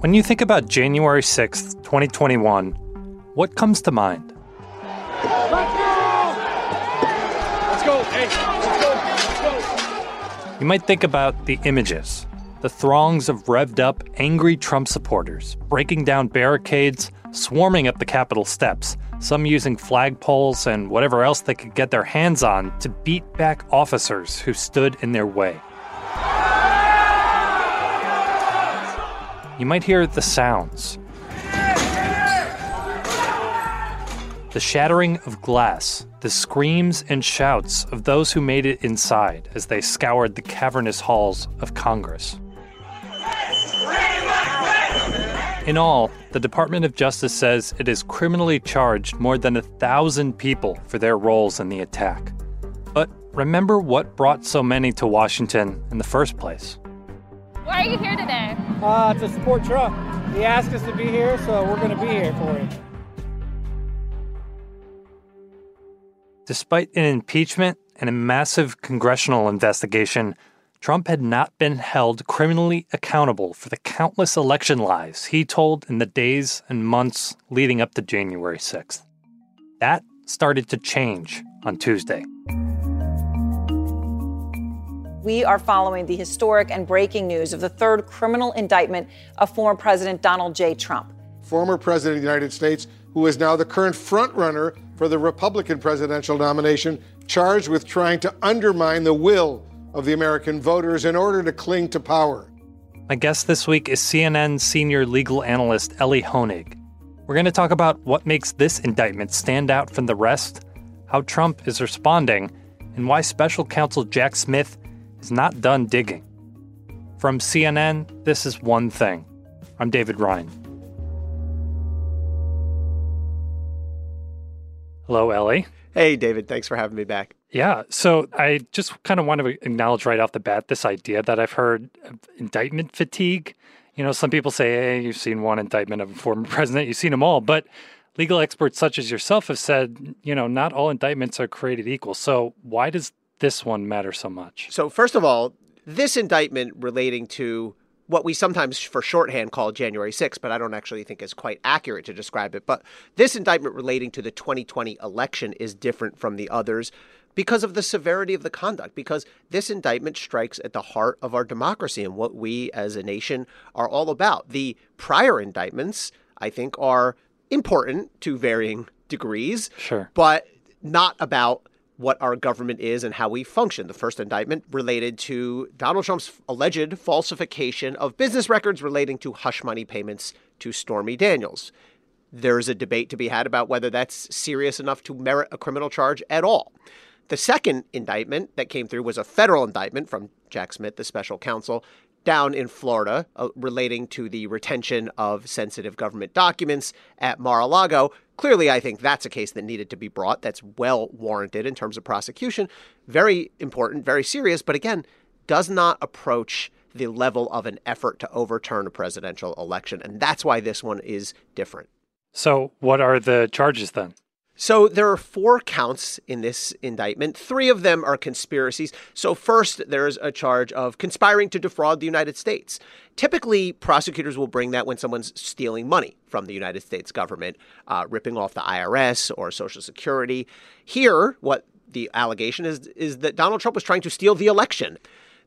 When you think about January 6th, 2021, what comes to mind? Let's go! Hey, let's go! Let's go! You might think about the images the throngs of revved up, angry Trump supporters, breaking down barricades, swarming up the Capitol steps, some using flagpoles and whatever else they could get their hands on to beat back officers who stood in their way. You might hear the sounds the shattering of glass, the screams and shouts of those who made it inside as they scoured the cavernous halls of Congress. In all, the Department of Justice says it has criminally charged more than a thousand people for their roles in the attack. But remember what brought so many to Washington in the first place. Why are you here today? Uh, to support Trump. He asked us to be here, so we're going to be here for him. Despite an impeachment and a massive congressional investigation, Trump had not been held criminally accountable for the countless election lies he told in the days and months leading up to January 6th. That started to change on Tuesday. We are following the historic and breaking news of the third criminal indictment of former President Donald J. Trump. Former President of the United States, who is now the current frontrunner for the Republican presidential nomination, charged with trying to undermine the will of the American voters in order to cling to power. My guest this week is CNN senior legal analyst Elie Honig. We're going to talk about what makes this indictment stand out from the rest, how Trump is responding, and why special counsel Jack Smith is not done digging. From CNN, this is One Thing. I'm David Rind. Hello, Elie. Hey, David. Thanks for having me back. Yeah. So I just kind of want to acknowledge right off the bat this idea that I've heard indictment fatigue. You know, some people say, hey, you've seen one indictment of a former president, you've seen them all. But legal experts such as yourself have said, you know, not all indictments are created equal. So why does this one matter so much? So, first of all, this indictment relating to what we sometimes for shorthand call January 6th, but I don't actually think is quite accurate to describe it. But this indictment relating to the 2020 election is different from the others because of the severity of the conduct, because this indictment strikes at the heart of our democracy and what we as a nation are all about. The prior indictments, I think, are important to varying degrees, sure. but not about what our government is and how we function. The first indictment related to Donald Trump's alleged falsification of business records relating to hush money payments to Stormy Daniels. There's a debate to be had about whether that's serious enough to merit a criminal charge at all. The second indictment that came through was a federal indictment from Jack Smith, the special counsel, down in Florida uh, relating to the retention of sensitive government documents at Mar a Lago. Clearly, I think that's a case that needed to be brought. That's well warranted in terms of prosecution. Very important, very serious, but again, does not approach the level of an effort to overturn a presidential election. And that's why this one is different. So, what are the charges then? So there are four counts in this indictment. Three of them are conspiracies. So, first, there's a charge of conspiring to defraud the United States. Typically, prosecutors will bring that when someone's stealing money from the United States government, uh, ripping off the IRS or Social Security. Here, what the allegation is is that Donald Trump was trying to steal the election.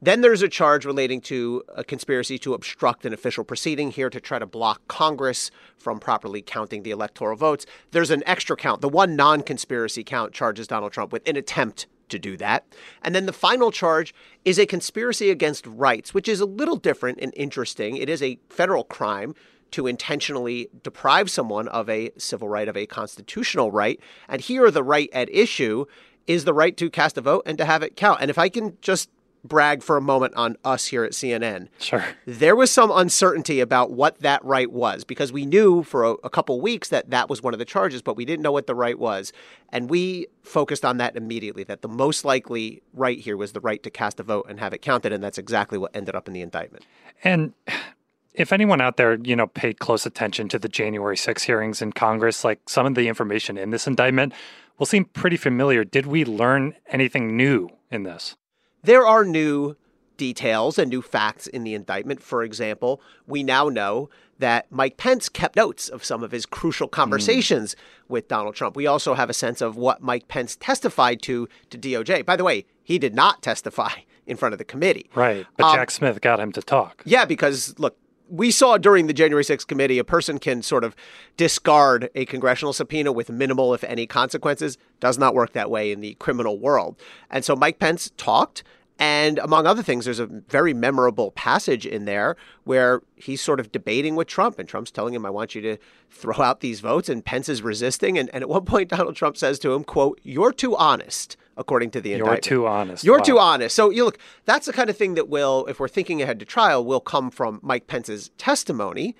Then there's a charge relating to a conspiracy to obstruct an official proceeding here to try to block Congress from properly counting the electoral votes. There's an extra count. The one non conspiracy count charges Donald Trump with an attempt to do that. And then the final charge is a conspiracy against rights, which is a little different and interesting. It is a federal crime to intentionally deprive someone of a civil right, of a constitutional right. And here, the right at issue is the right to cast a vote and to have it count. And if I can just brag for a moment on us here at CNN. Sure. There was some uncertainty about what that right was because we knew for a, a, couple weeks that that was one of the charges, but we didn't know what the right was. And we focused on that immediately that the most likely right here was the right to cast a vote and have it counted. And that's exactly what ended up in the indictment. And if anyone out there, you know, paid close attention to the January 6 hearings in Congress, like some of the information in this indictment will seem pretty familiar. Did we learn anything new in this? There are new details and new facts in the indictment. For example, we now know that Mike Pence kept notes of some of his crucial conversations mm. with Donald Trump. We also have a sense of what Mike Pence testified to to DOJ. By the way, he did not testify in front of the committee. Right. But um, Jack Smith got him to talk. Yeah, because look, we saw during the January 6th committee a person can sort of discard a congressional subpoena with minimal, if any, consequences. Does not work that way in the criminal world. And so Mike Pence talked. And among other things, there's a very memorable passage in there where he's sort of debating with Trump, and Trump's telling him, I want you to throw out these votes, and Pence is resisting. And, and at one point, Donald Trump says to him, quote, You're too honest, according to the You're indictment. You're too honest. You're wow. too honest. So you look, that's the kind of thing that will, if we're thinking ahead to trial, will come from Mike Pence's testimony.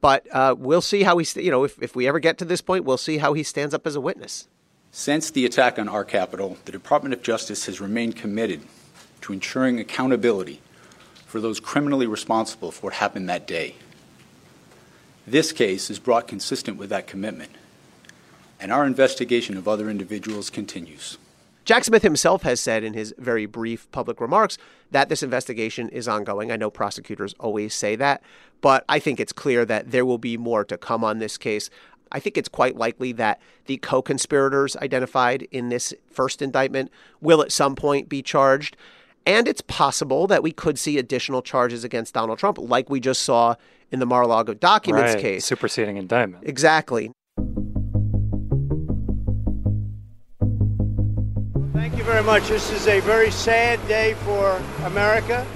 But uh, we'll see how he, st- you know, if, if we ever get to this point, we'll see how he stands up as a witness. Since the attack on our Capitol, the Department of Justice has remained committed to ensuring accountability for those criminally responsible for what happened that day. This case is brought consistent with that commitment, and our investigation of other individuals continues. Jack Smith himself has said in his very brief public remarks that this investigation is ongoing. I know prosecutors always say that, but I think it's clear that there will be more to come on this case. I think it's quite likely that the co conspirators identified in this first indictment will at some point be charged. And it's possible that we could see additional charges against Donald Trump, like we just saw in the Mar-a-Lago documents right. case. Superseding indictment. Exactly. Thank you very much. This is a very sad day for America.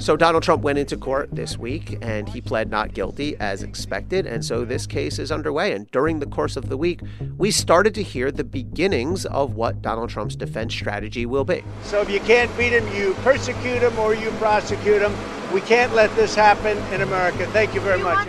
So Donald Trump went into court this week and he pled not guilty as expected. And so this case is underway. And during the course of the week, we started to hear the beginnings of what Donald Trump's defense strategy will be. So if you can't beat him, you persecute him or you prosecute him. We can't let this happen in America. Thank you very much.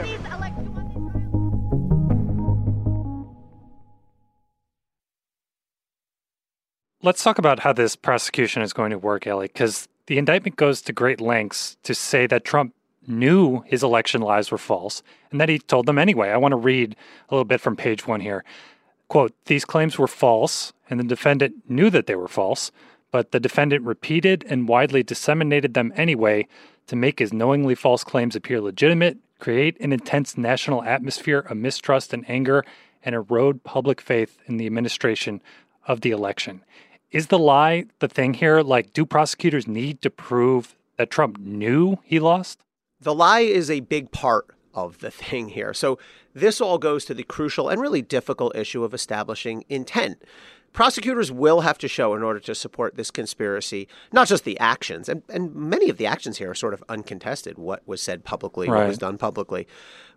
Let's talk about how this prosecution is going to work, Elie, because the indictment goes to great lengths to say that Trump knew his election lies were false and that he told them anyway. I want to read a little bit from page one here. Quote, these claims were false, and the defendant knew that they were false, but the defendant repeated and widely disseminated them anyway to make his knowingly false claims appear legitimate, create an intense national atmosphere of mistrust and anger, and erode public faith in the administration of the election. Is the lie the thing here? Like, do prosecutors need to prove that Trump knew he lost? The lie is a big part of the thing here. So, this all goes to the crucial and really difficult issue of establishing intent. Prosecutors will have to show, in order to support this conspiracy, not just the actions, and, and many of the actions here are sort of uncontested what was said publicly, right. what was done publicly,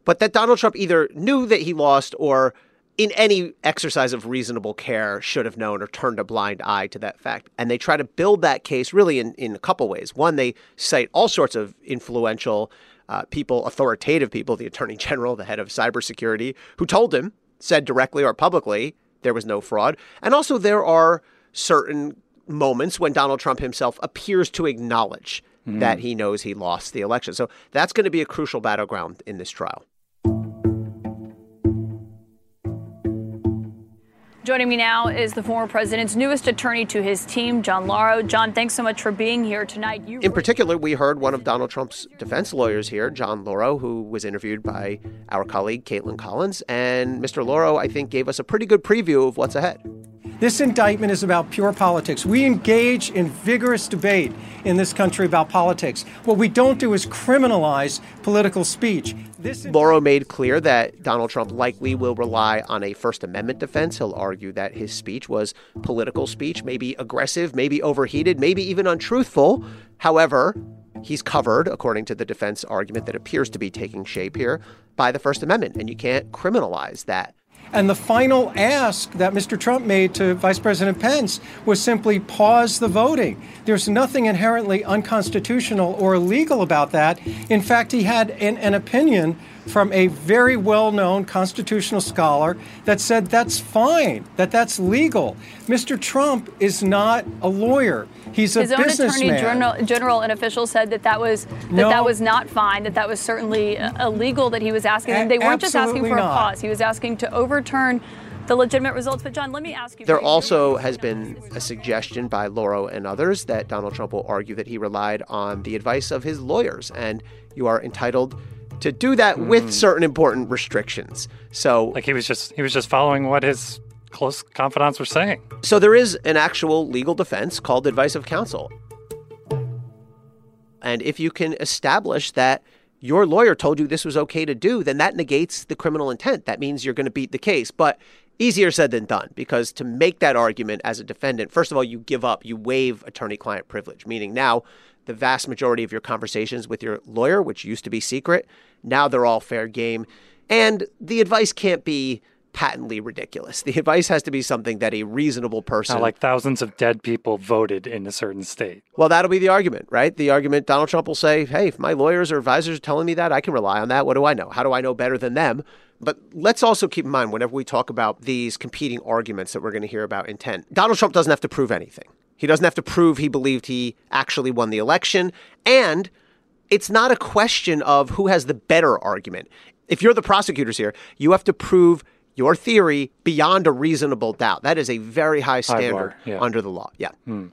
but that Donald Trump either knew that he lost or in any exercise of reasonable care, should have known or turned a blind eye to that fact. And they try to build that case really in, in a couple ways. One, they cite all sorts of influential uh, people, authoritative people, the attorney general, the head of cybersecurity, who told him, said directly or publicly, there was no fraud. And also, there are certain moments when Donald Trump himself appears to acknowledge mm. that he knows he lost the election. So that's going to be a crucial battleground in this trial. Joining me now is the former president's newest attorney to his team, John Lauro. John, thanks so much for being here tonight. You In particular, we heard one of Donald Trump's defense lawyers here, John Lauro, who was interviewed by our colleague Kaitlan Collins. And Mr. Lauro, I think, gave us a pretty good preview of what's ahead. This indictment is about pure politics. We engage in vigorous debate in this country about politics. What we don't do is criminalize political speech. This Lauro made clear that Donald Trump likely will rely on a First Amendment defense. He'll argue that his speech was political speech, maybe aggressive, maybe overheated, maybe even untruthful. However, he's covered, according to the defense argument that appears to be taking shape here, by the First Amendment, and you can't criminalize that. And the final ask that Mr. Trump made to Vice President Pence was simply pause the voting. There's nothing inherently unconstitutional or illegal about that. In fact, he had an, an opinion from a very well known constitutional scholar that said that's fine, that that's legal. Mr. Trump is not a lawyer. He's a His own businessman. attorney general, general and official said that that was that, no, that was not fine, that that was certainly uh, illegal that he was asking. And they weren't just asking for not. a pause. He was asking to overturn the legitimate results. But John, let me ask you. There also has been a suggestion by Lauro and others that Donald Trump will argue that he relied on the advice of his lawyers, and you are entitled to do that mm. with certain important restrictions. So, like he was just he was just following what his close confidants were saying. So there is an actual legal defense called advice of counsel. And if you can establish that your lawyer told you this was okay to do, then that negates the criminal intent. That means you're going to beat the case. But easier said than done because to make that argument as a defendant, first of all, you give up, you waive attorney client privilege, meaning now the vast majority of your conversations with your lawyer, which used to be secret, now they're all fair game. And the advice can't be patently ridiculous. The advice has to be something that a reasonable person. like thousands of dead people voted in a certain state. Well, that'll be the argument, right? The argument Donald Trump will say, hey, if my lawyers or advisors are telling me that, I can rely on that. What do I know? How do I know better than them? But let's also keep in mind whenever we talk about these competing arguments that we're going to hear about intent, Donald Trump doesn't have to prove anything. He doesn't have to prove he believed he actually won the election. And it's not a question of who has the better argument. If you're the prosecutors here, you have to prove your theory beyond a reasonable doubt. That is a very high standard high yeah. under the law. Yeah. Hmm.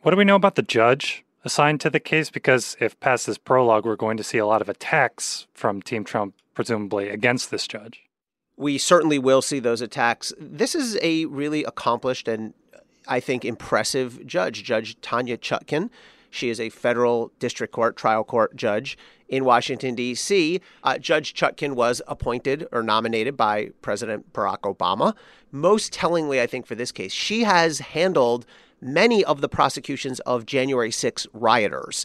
What do we know about the judge assigned to the case? Because if past this prologue, we're going to see a lot of attacks from Team Trump, presumably against this judge. We certainly will see those attacks. This is a really accomplished and I think impressive judge, Judge Tanya Chutkin. She is a federal district court, trial court judge in Washington, D.C. Uh, Judge Chutkin was appointed or nominated by President Barack Obama. Most tellingly, I think, for this case, she has handled many of the prosecutions of January 6 rioters.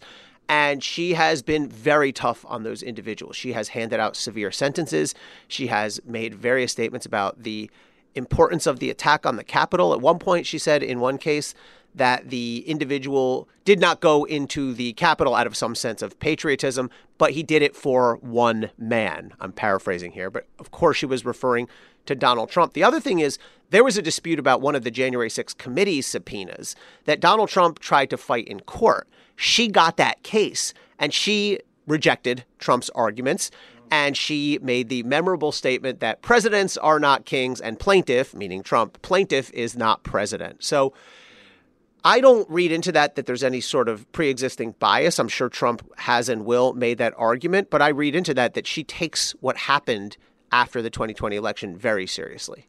And she has been very tough on those individuals. She has handed out severe sentences. She has made various statements about the importance of the attack on the Capitol. At one point, she said in one case that the individual did not go into the Capitol out of some sense of patriotism, but he did it for one man. I'm paraphrasing here, but of course she was referring to Donald Trump. The other thing is, there was a dispute about one of the January 6 committee subpoenas that Donald Trump tried to fight in court. She got that case and she rejected Trump's arguments. And she made the memorable statement that presidents are not kings and plaintiff, meaning Trump, plaintiff is not president. So I don't read into that that there's any sort of pre-existing bias. I'm sure Trump has and will made that argument, but I read into that that she takes what happened after the 2020 election very seriously.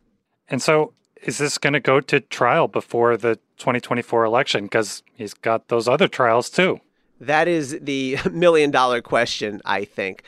And so is this going to go to trial before the 2024 election because he's got those other trials too? That is the million dollar question, I think.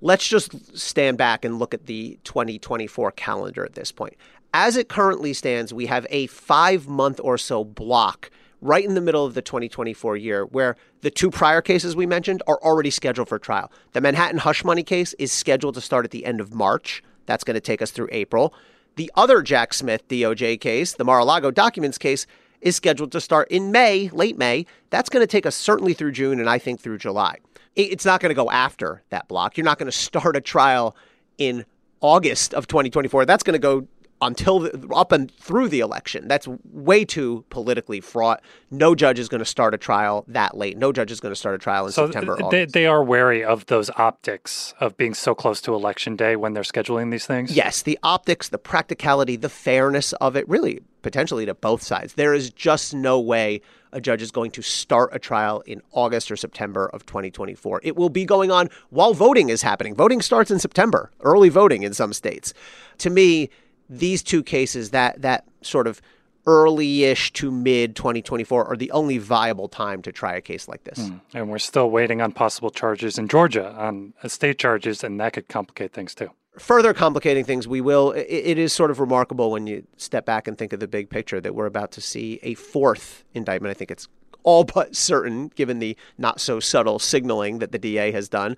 Let's just stand back and look at the 2024 calendar at this point. As it currently stands, we have a five month or so block right in the middle of the 2024 year, where the two prior cases we mentioned are already scheduled for trial. The Manhattan hush money case is scheduled to start at the end of March. That's going to take us through April. The other Jack Smith DOJ case, the Mar a Lago documents case, is scheduled to start in May, late May. That's going to take us certainly through June and I think through July. It's not going to go after that block. You're not going to start a trial in August of 2024. That's going to go until the, up and through the election. That's way too politically fraught. No judge is going to start a trial that late. No judge is going to start a trial in so September. Th- they, they are wary of those optics of being so close to election day when they're scheduling these things. Yes, the optics, the practicality, the fairness of it, really potentially to both sides. There is just no way a judge is going to start a trial in August or September of 2024. It will be going on while voting is happening. Voting starts in September, early voting in some states. To me, these two cases, that that sort of early-ish to mid 2024 are the only viable time to try a case like this. Mm. And we're still waiting on possible charges in Georgia on state charges, and that could complicate things too. Further complicating things, we will. It, it is sort of remarkable when you step back and think of the big picture that we're about to see a fourth indictment. I think it's all but certain, given the not so subtle signaling that the DA has done,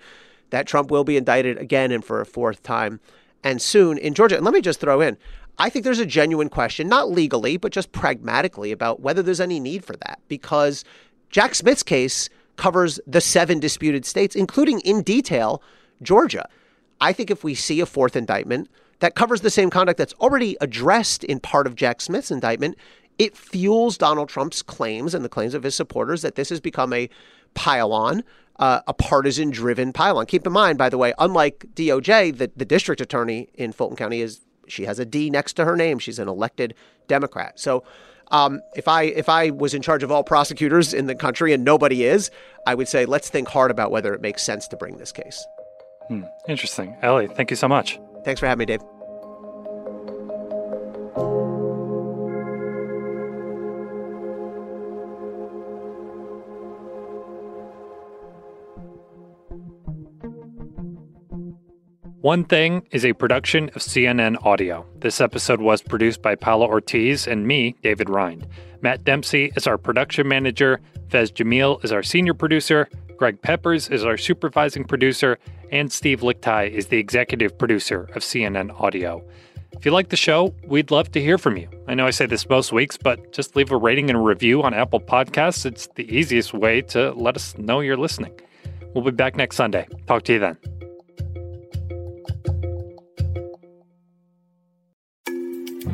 that Trump will be indicted again and for a fourth time and soon in Georgia. And let me just throw in I think there's a genuine question, not legally, but just pragmatically, about whether there's any need for that because Jack Smith's case covers the seven disputed states, including in detail Georgia. I think if we see a fourth indictment that covers the same conduct that's already addressed in part of Jack Smith's indictment, it fuels Donald Trump's claims and the claims of his supporters that this has become a pile on uh, a partisan driven pylon. Keep in mind, by the way, unlike DOJ, the, the district attorney in Fulton County is She has a D next to her name. She's an elected Democrat. So um, if I if I was in charge of all prosecutors in the country and nobody is, I would say let's think hard about whether it makes sense to bring this case. Hmm. Interesting. Elie, thank you so much. Thanks for having me, Dave. One Thing is a production of CNN Audio. This episode was produced by Paula Ortiz and me, David Rind. Matt Dempsey is our production manager, Faiz Jamil is our senior producer, Greg Peppers is our supervising producer, and Steve Lickteig is the executive producer of CNN Audio. If you like the show, we'd love to hear from you. I know I say this most weeks, but just leave a rating and a review on Apple Podcasts. It's the easiest way to let us know you're listening. We'll be back next Sunday. Talk to you then.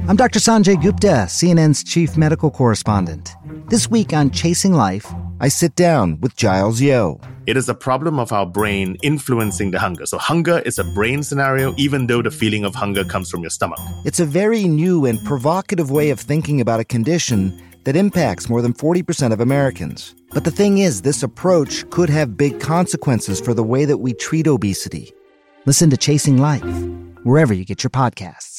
I'm Dr. Sanjay Gupta, CNN's chief medical correspondent. This week on Chasing Life, I sit down with Giles Yeo. It is a problem of our brain influencing the hunger. So, hunger is a brain scenario, even though the feeling of hunger comes from your stomach. It's a very new and provocative way of thinking about a condition that impacts more than 40% of Americans. But the thing is, this approach could have big consequences for the way that we treat obesity. Listen to Chasing Life, wherever you get your podcasts.